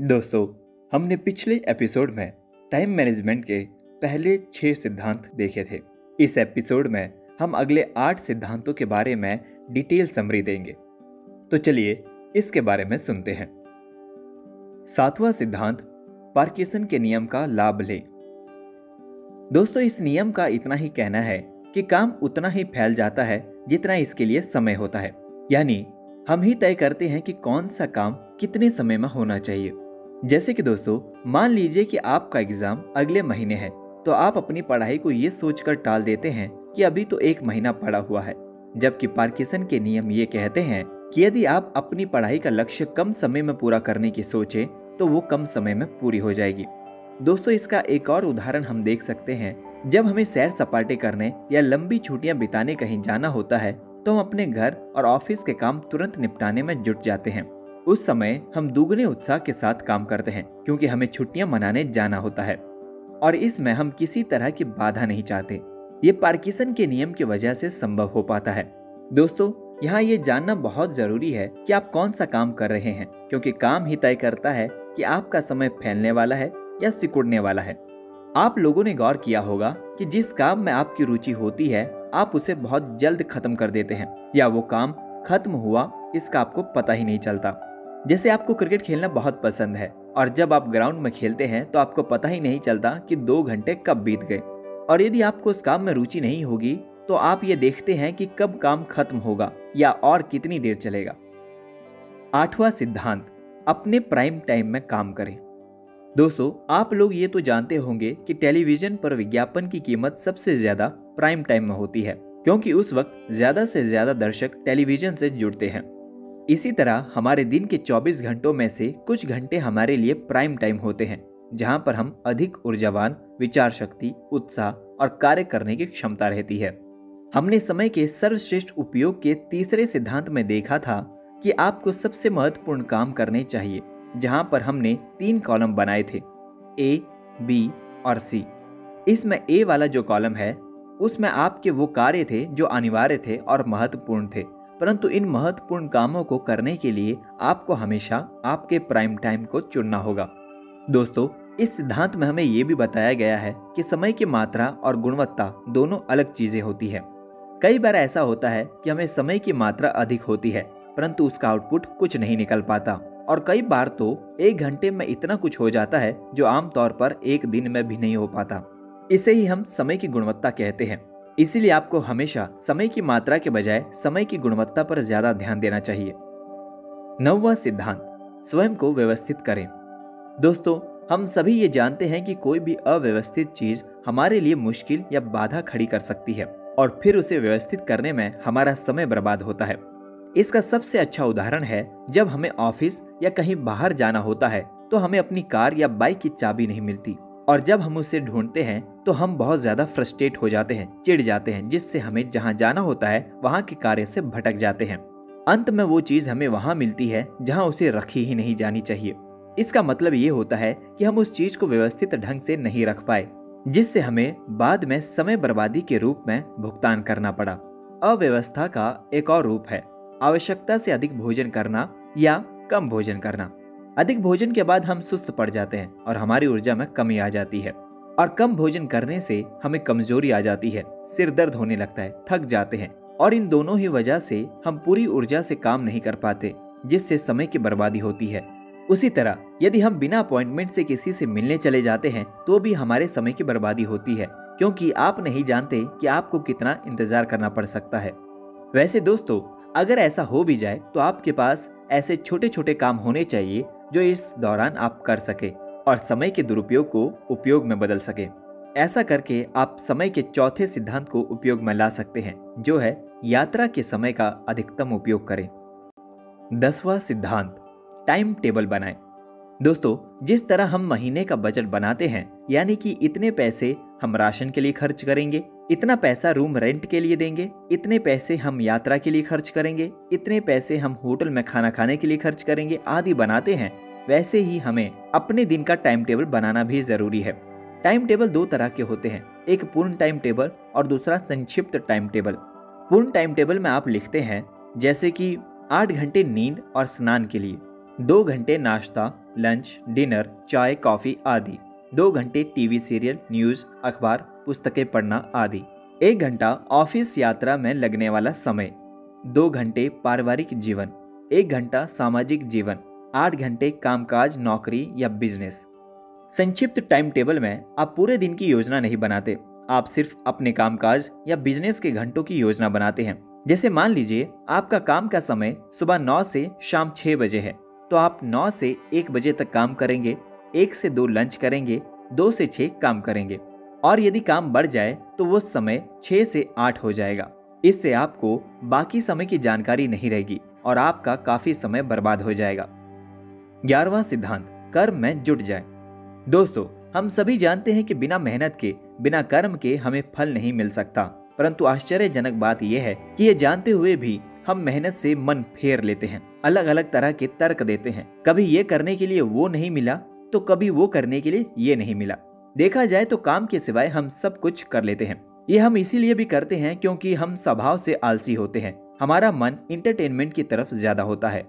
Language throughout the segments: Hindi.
दोस्तों, हमने पिछले एपिसोड में टाइम मैनेजमेंट के पहले छह सिद्धांत देखे थे। इस एपिसोड में हम अगले आठ सिद्धांतों के बारे में डिटेल समरी देंगे। तो चलिए इसके बारे में सुनते हैं। सातवां सिद्धांत पार्किसन के नियम का लाभ लें। दोस्तों, इस नियम का इतना ही कहना है कि काम उतना ही फैल जाता है जितना इसके लिए समय होता है। यानी, हम ही तय करते हैं कि कौन सा काम कितने समय में होना चाहिए। जैसे कि दोस्तों, मान लीजिए कि आपका एग्ज़ाम अगले महीने है तो आप अपनी पढ़ाई को ये सोचकर टाल देते हैं कि अभी तो एक महीना पड़ा हुआ है। जबकि पार्किसन के नियम ये कहते हैं कि यदि आप अपनी पढ़ाई का लक्ष्य कम समय में पूरा करने की सोचे तो वो कम समय में पूरी हो जाएगी। दोस्तों, इसका एक और उदाहरण हम देख सकते हैं। जब हमें सैर सपाटे करने या लंबी छुट्टियाँ बिताने कहीं जाना होता है तो हम अपने घर और ऑफ़िस के काम तुरंत निपटाने में जुट जाते हैं। उस समय हम दुगने उत्साह के साथ काम करते हैं, क्योंकि हमें छुट्टियाँ मनाने जाना होता है। और इसमें हम किसी तरह की बाधा नहीं चाहते। ये पार्किसन के नियम की वजह से संभव हो पाता है। दोस्तों, यहाँ ये जानना बहुत ज़रूरी है कि आप कौन सा काम कर रहे हैं, क्योंकि काम ही तय करता है कि आपका समय फैलने वाला है या सिकुड़ने वाला है। आप लोगों ने गौर किया होगा कि जिस काम में आपकी रुचि होती है, आप उसे बहुत जल्द खत्म कर देते हैं, या वो काम खत्म हुआ, इसका आपको पता ही नहीं चलता। जैसे आपको क्रिकेट खेलना बहुत पसंद है और जब आप ग्राउंड में खेलते हैं तो आपको पता ही नहीं चलता कि दो घंटे कब बीत गए। और यदि आपको उस काम में रुचि नहीं होगी तो आप ये देखते हैं कि कब काम खत्म होगा या और कितनी देर चलेगा। आठवां सिद्धांत, अपने प्राइम टाइम में काम करें। दोस्तों, आप लोग ये तो जानते होंगे कि टेलीविज़न पर विज्ञापन की कीमत सबसे ज़्यादा प्राइम टाइम में होती है, क्योंकि उस वक्त ज़्यादा से ज़्यादा दर्शक टेलीविज़न से जुड़ते हैं। इसी तरह हमारे दिन के 24 घंटों में से कुछ घंटे हमारे लिए प्राइम टाइम होते हैं, जहाँ पर हम अधिक ऊर्जावान विचार शक्ति उत्साह और कार्य करने की क्षमता रहती है। हमने समय के सर्वश्रेष्ठ उपयोग के तीसरे सिद्धांत में देखा था कि आपको सबसे महत्वपूर्ण काम करने चाहिए, जहाँ पर हमने तीन कॉलम बनाए थे, ए, बी और सी। इसमें ए वाला जो कॉलम है, उसमें आपके वो कार्य थे जो अनिवार्य थे और महत्वपूर्ण थे। परंतु इन महत्वपूर्ण कामों को करने के लिए आपको हमेशा आपके प्राइम टाइम को चुनना होगा। दोस्तों, इस सिद्धांत में हमें ये भी बताया गया है कि समय की मात्रा और गुणवत्ता दोनों अलग चीज़ें होती है। कई बार ऐसा होता है कि हमें समय की मात्रा अधिक होती है, परंतु उसका आउटपुट कुछ नहीं निकल पाता। और कई बार तो एक घंटे में इतना कुछ हो जाता है जो आमतौर पर एक दिन में भी नहीं हो पाता। इसे ही हम समय की गुणवत्ता कहते हैं। इसीलिए आपको हमेशा समय की मात्रा के बजाय समय की गुणवत्ता पर ज़्यादा ध्यान देना चाहिए। नौवा सिद्धांत, स्वयं को व्यवस्थित करें। दोस्तों, हम सभी ये जानते हैं कि कोई भी अव्यवस्थित चीज़ हमारे लिए मुश्किल या बाधा खड़ी कर सकती है, और फिर उसे व्यवस्थित करने में हमारा समय बर्बाद होता है। इसका सबसे अच्छा उदाहरण है, जब हमें ऑफ़िस या कहीं बाहर जाना होता है तो हमें अपनी कार या बाइक की चाबी नहीं मिलती। और जब हम उसे ढूंढते हैं तो हम बहुत ज़्यादा फ्रस्ट्रेट हो जाते हैं, चिढ़ जाते हैं, जिससे हमें जहाँ जाना होता है, वहाँ के कार्य से भटक जाते हैं। अंत में वो चीज़ हमें वहाँ मिलती है, जहाँ उसे रखी ही नहीं जानी चाहिए। इसका मतलब ये होता है कि हम उस चीज़ को व्यवस्थित ढंग से नहीं रख पाए, जिससे हमें बाद में समय बर्बादी के रूप में भुगतान करना पड़ा। अव्यवस्था का एक और रूप है, आवश्यकता से अधिक भोजन करना या कम भोजन करना। अधिक भोजन के बाद हम सुस्त पड़ जाते हैं और हमारी ऊर्जा में कमी आ जाती है। और कम भोजन करने से हमें कमज़ोरी आ जाती है, सिर दर्द होने लगता है, थक जाते हैं। और इन दोनों ही वजह से हम पूरी ऊर्जा से काम नहीं कर पाते, जिससे समय की बर्बादी होती है। उसी तरह, यदि हम बिना अपॉइंटमेंट से किसी से मिलने चले जाते हैं तो भी हमारे समय की बर्बादी होती है, क्योंकि आप नहीं जानते कि आपको कितना इंतज़ार करना पड़ सकता है। वैसे दोस्तों, अगर ऐसा हो भी जाए तो आपके पास ऐसे छोटे छोटे काम होने चाहिए जो इस दौरान आप कर सके और समय के दुरुपयोग को उपयोग में बदल सके। ऐसा करके आप समय के चौथे सिद्धांत को उपयोग में ला सकते हैं, जो है यात्रा के समय का अधिकतम उपयोग करें। दसवां सिद्धांत, टाइम टेबल बनाएँ। दोस्तों, जिस तरह हम महीने का बजट बनाते हैं, यानी कि इतने पैसे हम राशन के लिए खर्च करेंगे इतना पैसा रूम रेंट के लिए देंगे, इतने पैसे हम यात्रा के लिए खर्च करेंगे, इतने पैसे हम होटल में खाना खाने के लिए खर्च करेंगे, आदि बनाते हैं। वैसे ही हमें अपने दिन का टाइम टेबल बनाना भी ज़रूरी है। टाइम टेबल दो तरह के होते हैं, एक पूर्ण टाइम टेबल और दूसरा संक्षिप्त टाइम टेबल। पूर्ण टाइम टेबल में आप लिखते हैं, जैसे कि आठ घंटे नींद और स्नान के लिए, दो घंटे नाश्ता, लंच, डिनर, चाय, कॉफ़ी आदि, दो घंटे टीवी सीरियल, न्यूज़, अखबार पुस्तकें पढ़ना आदि। एक घंटा ऑफ़िस यात्रा में लगने वाला समय। दो घंटे पारिवारिक जीवन। एक घंटा सामाजिक जीवन। आठ घंटे कामकाज, नौकरी या बिज़नेस। संक्षिप्त टाइम टेबल में आप पूरे दिन की योजना नहीं बनाते। आप सिर्फ़ अपने कामकाज या बिज़नेस के घंटों की योजना बनाते हैं। जैसे मान लीजिए, आपका काम का समय सुबह नौ से शाम छह बजे है। तो आप नौ से एक बजे तक काम करेंगे, एक से दो लंच करेंगे, दो से छह काम करेंगे। और यदि काम बढ़ जाए तो वो समय छह से आठ हो जाएगा। इससे आपको बाकी समय की जानकारी नहीं रहेगी और आपका काफ़ी समय बर्बाद हो जाएगा। ग्यारहवा सिद्धांत, कर्म में जुट जाए। दोस्तों, हम सभी जानते हैं कि बिना मेहनत के, बिना कर्म के हमें फल नहीं मिल सकता। परंतु आश्चर्यजनक बात यह है कि ये जानते हुए भी हम मेहनत से मन फेर लेते हैं अलग अलग तरह के तर्क देते हैं। कभी ये करने के लिए वो नहीं मिला तो कभी वो करने के लिए ये नहीं मिला। देखा जाए तो काम के सिवाय हम सब कुछ कर लेते हैं। ये हम इसीलिए भी करते हैं क्योंकि हम स्वभाव से आलसी होते हैं। हमारा मन इंटरटेनमेंट की तरफ़ ज़्यादा होता है।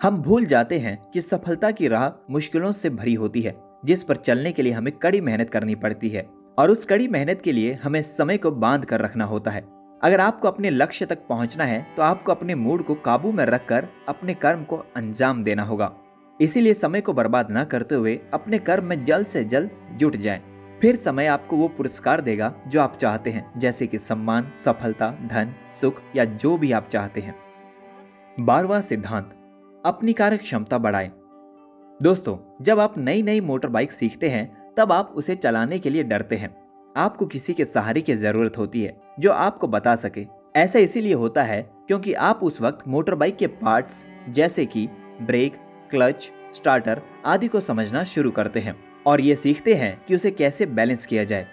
हम भूल जाते हैं कि सफलता की राह मुश्किलों से भरी होती है, जिस पर चलने के लिए हमें कड़ी मेहनत करनी पड़ती है, और उस कड़ी मेहनत के लिए हमें समय को बाँध कर रखना होता है। अगर आपको अपने लक्ष्य तक पहुँचना है तो आपको अपने मूड को काबू में रखकर अपने कर्म को अंजाम देना होगा। इसीलिए समय को बर्बाद न करते हुए अपने कर्म में जल्द से जल्द जुट जाएँ। फिर समय आपको वो पुरस्कार देगा जो आप चाहते हैं, जैसे कि सम्मान, सफलता, धन, सुख या जो भी आप चाहते हैं। बारवा सिद्धांत, अपनी कार्य क्षमता बढ़ाएँ। दोस्तों, जब आप नई नई मोटर बाइक सीखते हैं, तब आप उसे चलाने के लिए डरते हैं। आपको किसी के सहारे की ज़रूरत होती है, जो आपको बता सके। ऐसा इसीलिए होता है, क्योंकि आप उस वक्त मोटर बाइक के पार्ट्स, जैसे कि ब्रेक, क्लच, स्टार्टर आदि को समझना शुरू करते हैं। और ये सीखते हैं कि उसे कैसे बैलेंस किया जाए।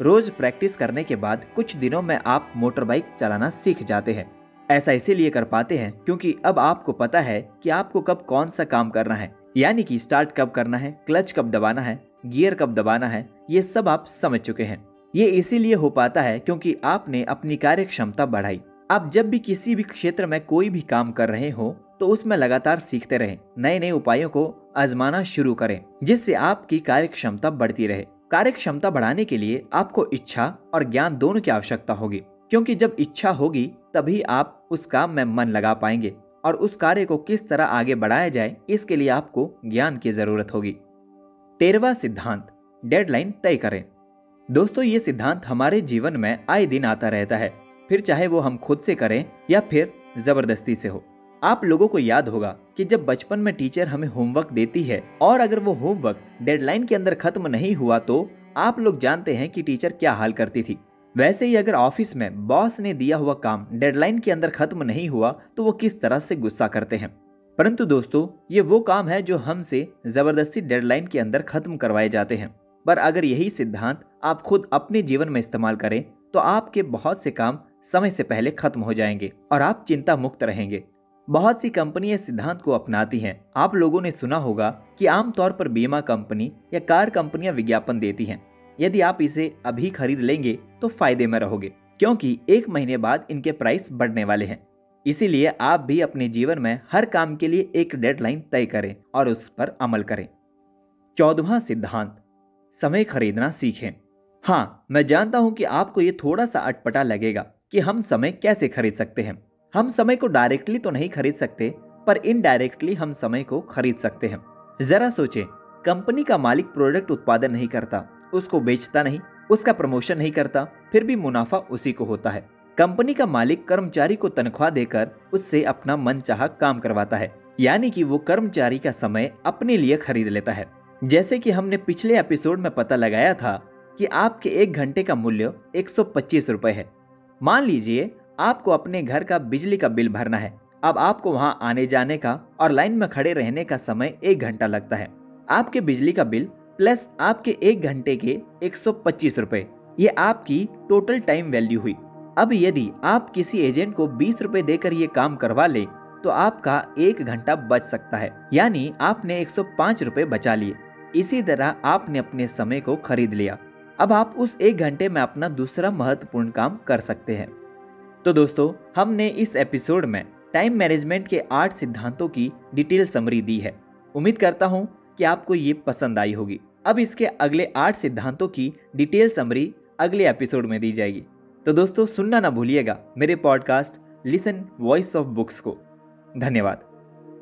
रोज प्रैक्टिस करने के बाद कुछ दिनों में आप मोटर बाइक चलाना सीख जाते हैं। ऐसा इसीलिए कर पाते हैं क्योंकि अब आपको पता है कि आपको कब कौन सा काम करना है। यानी कि स्टार्ट कब करना है, क्लच कब दबाना है, गियर कब दबाना है, ये सब आप समझ चुके हैं। ये इसीलिए हो पाता है क्योंकि आपने अपनी कार्य क्षमता बढ़ाई। आप जब भी किसी भी क्षेत्र में कोई भी काम कर रहे हो तो उसमें लगातार सीखते रहें। नए नए उपायों को आजमाना शुरू करें, जिससे आपकी कार्य क्षमता बढ़ती रहे। कार्य क्षमता बढ़ाने के लिए आपको इच्छा और ज्ञान दोनों की आवश्यकता होगी, क्योंकि जब इच्छा होगी, तभी आप उस काम में मन लगा पाएँगे और उस कार्य को किस तरह आगे बढ़ाया जाए, इसके लिए आपको ज्ञान की ज़रूरत होगी। तेरवा सिद्धांत, डेडलाइन तय करें। दोस्तों, ये सिद्धांत हमारे जीवन में आए दिन आता रहता है। फिर चाहे वो हम खुद से करें या फिर ज़बरदस्ती से हो। आप लोगों को याद होगा कि जब बचपन में टीचर हमें होमवर्क देती है और अगर वो होमवर्क डेडलाइन के अंदर खत्म नहीं हुआ तो आप लोग जानते हैं कि टीचर क्या हाल करती थी। वैसे ही अगर ऑफ़िस में बॉस ने दिया हुआ काम डेडलाइन के अंदर खत्म नहीं हुआ तो वो किस तरह से गुस्सा करते हैं। परंतु दोस्तों, ये वो काम है जो हमसे ज़बरदस्ती डेडलाइन के अंदर खत्म करवाए जाते हैं। पर अगर यही सिद्धांत आप खुद अपने जीवन में इस्तेमाल करें तो आपके बहुत से काम समय से पहले खत्म हो जाएँगे और आप चिंता मुक्त रहेंगे। बहुत सी कंपनियाँ सिद्धांत को अपनाती हैं। आप लोगों ने सुना होगा कि आमतौर पर बीमा कंपनी या कार कंपनियाँ विज्ञापन देती हैं। यदि आप इसे अभी खरीद लेंगे तो फ़ायदे में रहोगे, क्योंकि एक महीने बाद इनके प्राइस बढ़ने वाले हैं। इसीलिए आप भी अपने जीवन में हर काम के लिए एक डेडलाइन तय करें और उस पर अमल करें। चौदवा सिद्धांत, समय खरीदना सीखें। हाँ मैं जानता हूँ कि आपको ये थोड़ा सा अटपटा लगेगा। कि हम समय कैसे खरीद सकते हैं। हम समय को डायरेक्टली तो नहीं खरीद सकते, पर इनडायरेक्टली हम समय को खरीद सकते हैं। जरा सोचें कंपनी का मालिक प्रोडक्ट उत्पादन नहीं करता, उसको बेचता नहीं, उसका प्रमोशन नहीं करता, फिर भी मुनाफा उसी को होता है। कंपनी का मालिक कर्मचारी को तनख्वाह देकर उससे अपना मन चाह काम करवाता है, यानी कि वो कर्मचारी का समय अपने लिए खरीद लेता है। जैसे कि हमने पिछले एपिसोड में पता लगाया था कि आपके एक घंटे का मूल्य एक सौ है। मान लीजिए, आपको अपने घर का बिजली का बिल भरना है। अब आपको वहाँ आने जाने का और लाइन में खड़े रहने का समय एक घंटा लगता है। आपके बिजली का बिल प्लस आपके एक घंटे के एक सौ रुपए, ये आपकी टोटल टाइम वैल्यू हुई। अब यदि आप किसी एजेंट को बीस रुपए देकर ये काम करवा ले तो आपका एक घंटा बच सकता है। यानी आपने एक सौ रुपए बचा लिए। इसी तरह आपने अपने समय को खरीद लिया। अब आप उस एक घंटे में अपना दूसरा महत्वपूर्ण काम कर सकते हैं। तो दोस्तों, हमने इस एपिसोड में टाइम मैनेजमेंट के आठ सिद्धांतों की डिटेल समरी दी है। उम्मीद करता हूँ कि आपको ये पसंद आई होगी। अब इसके अगले आठ सिद्धांतों की डिटेल समरी अगले एपिसोड में दी जाएगी। तो दोस्तों, सुनना ना भूलिएगा मेरे podcast listen voice of books को। धन्यवाद।